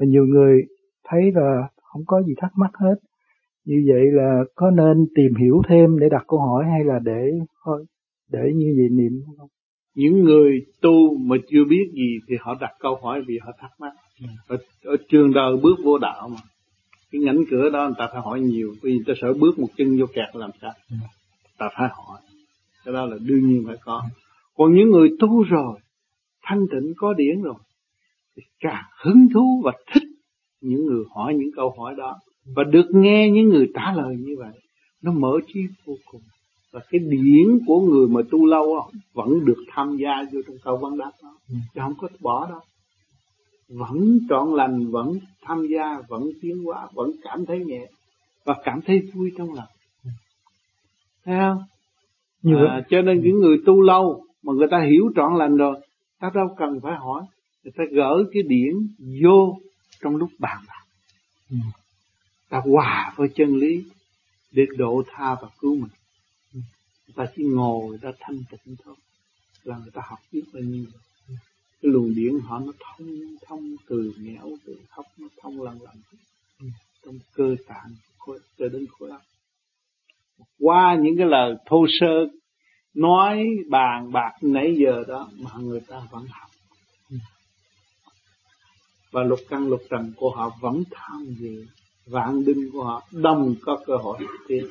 và nhiều người thấy là không có gì thắc mắc hết. Như vậy là có nên tìm hiểu thêm để đặt câu hỏi hay là để thôi để như vậy niệm không? Những người tu mà chưa biết gì thì họ đặt câu hỏi vì họ thắc mắc. Ừ. ở, ở trường đời bước vô đạo mà. Cái ngánh cửa đó người ta phải hỏi nhiều vì người ta sợ bước một chân vô kẹt làm sao? Ừ. ta phải hỏi. Cái đó là đương nhiên phải có. Còn những người tu rồi thanh tịnh có điển rồi thì càng hứng thú và thích những người hỏi những câu hỏi đó. Và được nghe những người trả lời như vậy nó mở trí vô cùng. Và cái điển của người mà tu lâu vẫn được tham gia vô trong câu vấn đáp đó. Ừ. chứ không có bỏ đâu vẫn trọn lành vẫn tham gia vẫn tiến hóa vẫn cảm thấy nhẹ và cảm thấy vui trong lòng. Ừ. thấy không? Như à, cho nên những người tu lâu mà người ta hiểu trọn lành rồi ta đâu cần phải hỏi người ta gỡ cái điển vô trong lúc bàn bạc. Ừ. ta hòa với chân lý để độ tha và cứu mình. Người ta chỉ ngồi người ta thanh tịnh thôi. Là người ta học biết bao nhiêu. Cái luồng điển họ nó thông thông từ nghẽo từ hấp nó thông lần lần trong cơ tạng cho đến khối óc. Qua những cái lời thô sơ nói bàn bạc nãy giờ đó mà người ta vẫn học và lục căn, lục trần của họ vẫn tham dự. Vạn đinh của họ đồng có cơ hội tiến